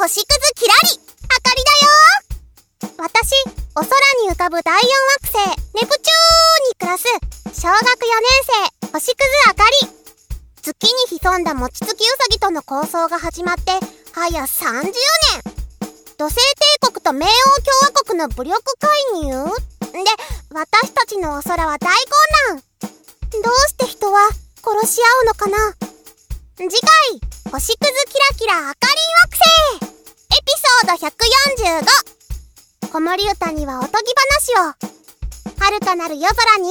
星屑キラリあかりだよ私、お空に浮かぶ第4惑星、ネプチューンに暮らす、小学4年生、星屑あかり。月に潜んだ餅つきうさぎとの構想が始まって、はや30年。土星帝国と冥王共和国の武力介入？で、私たちのお空は大混乱。どうして人は殺し合うのかな？次回、星屑キラキラあかりは子守歌にはおとぎ話を。遥かなる夜空にリ